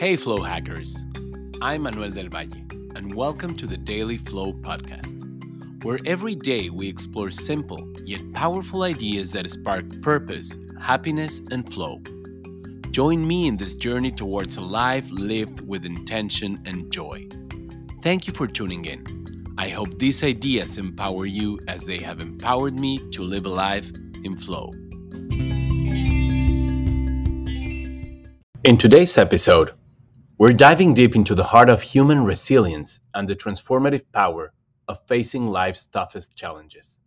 Hey, Flow Hackers. I'm Manuel del Valle, and welcome to the Daily Flow Podcast, where every day we explore simple yet powerful ideas that spark purpose, happiness, and flow. Join me in this journey towards a life lived with intention and joy. Thank you for tuning in. I hope these ideas empower you as they have empowered me to live a life in flow. In today's episode, we're diving deep into the heart of human resilience and the transformative power of facing life's toughest challenges.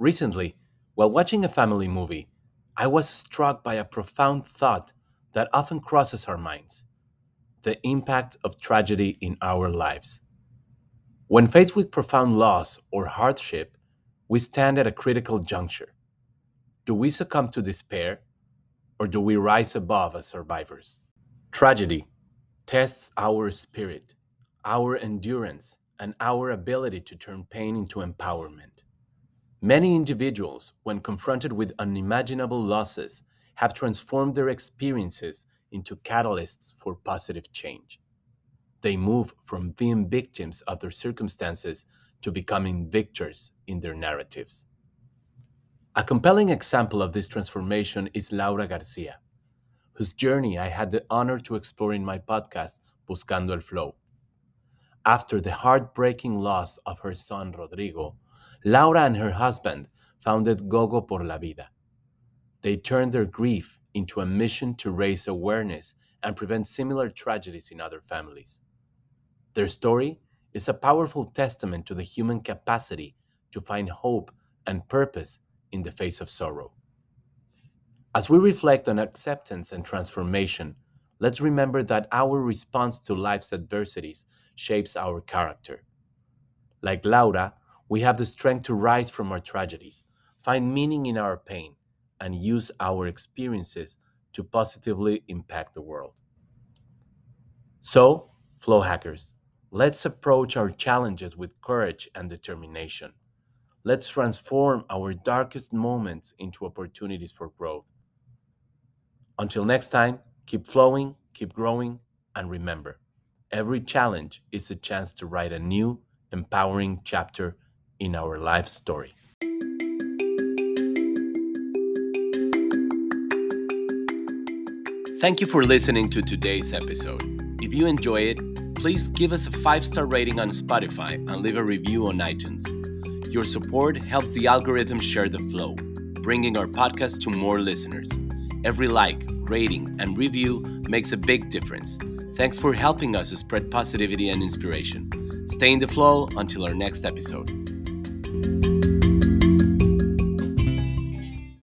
Recently, while watching a family movie, I was struck by a profound thought that often crosses our minds the impact of tragedy in our lives. When faced with profound loss or hardship, we stand at a critical juncture. Do we succumb to despair, or do we rise above as survivors? Tragedy tests our spirit, our endurance, and our ability to turn pain into empowerment. Many individuals, when confronted with unimaginable losses, have transformed their experiences into catalysts for positive change. They move from being victims of their circumstances to becoming victors in their narratives. A compelling example of this transformation is Laura Garcia whose journey I had the honor to explore in my podcast, Buscando el Flow. After the heartbreaking loss of her son, Rodrigo, Laura and her husband founded Gogo por la Vida. They turned their grief into a mission to raise awareness and prevent similar tragedies in other families. Their story is a powerful testament to the human capacity to find hope and purpose in the face of sorrow. As we reflect on acceptance and transformation, let's remember that our response to life's adversities shapes our character. Like Laura, we have the strength to rise from our tragedies, find meaning in our pain, and use our experiences to positively impact the world. So, flow hackers, let's approach our challenges with courage and determination. Let's transform our darkest moments into opportunities for growth until next time, keep flowing, keep growing, and remember every challenge is a chance to write a new, empowering chapter in our life story. Thank you for listening to today's episode. If you enjoy it, please give us a five star rating on Spotify and leave a review on iTunes. Your support helps the algorithm share the flow, bringing our podcast to more listeners. Every like, rating, and review makes a big difference. Thanks for helping us spread positivity and inspiration. Stay in the flow until our next episode.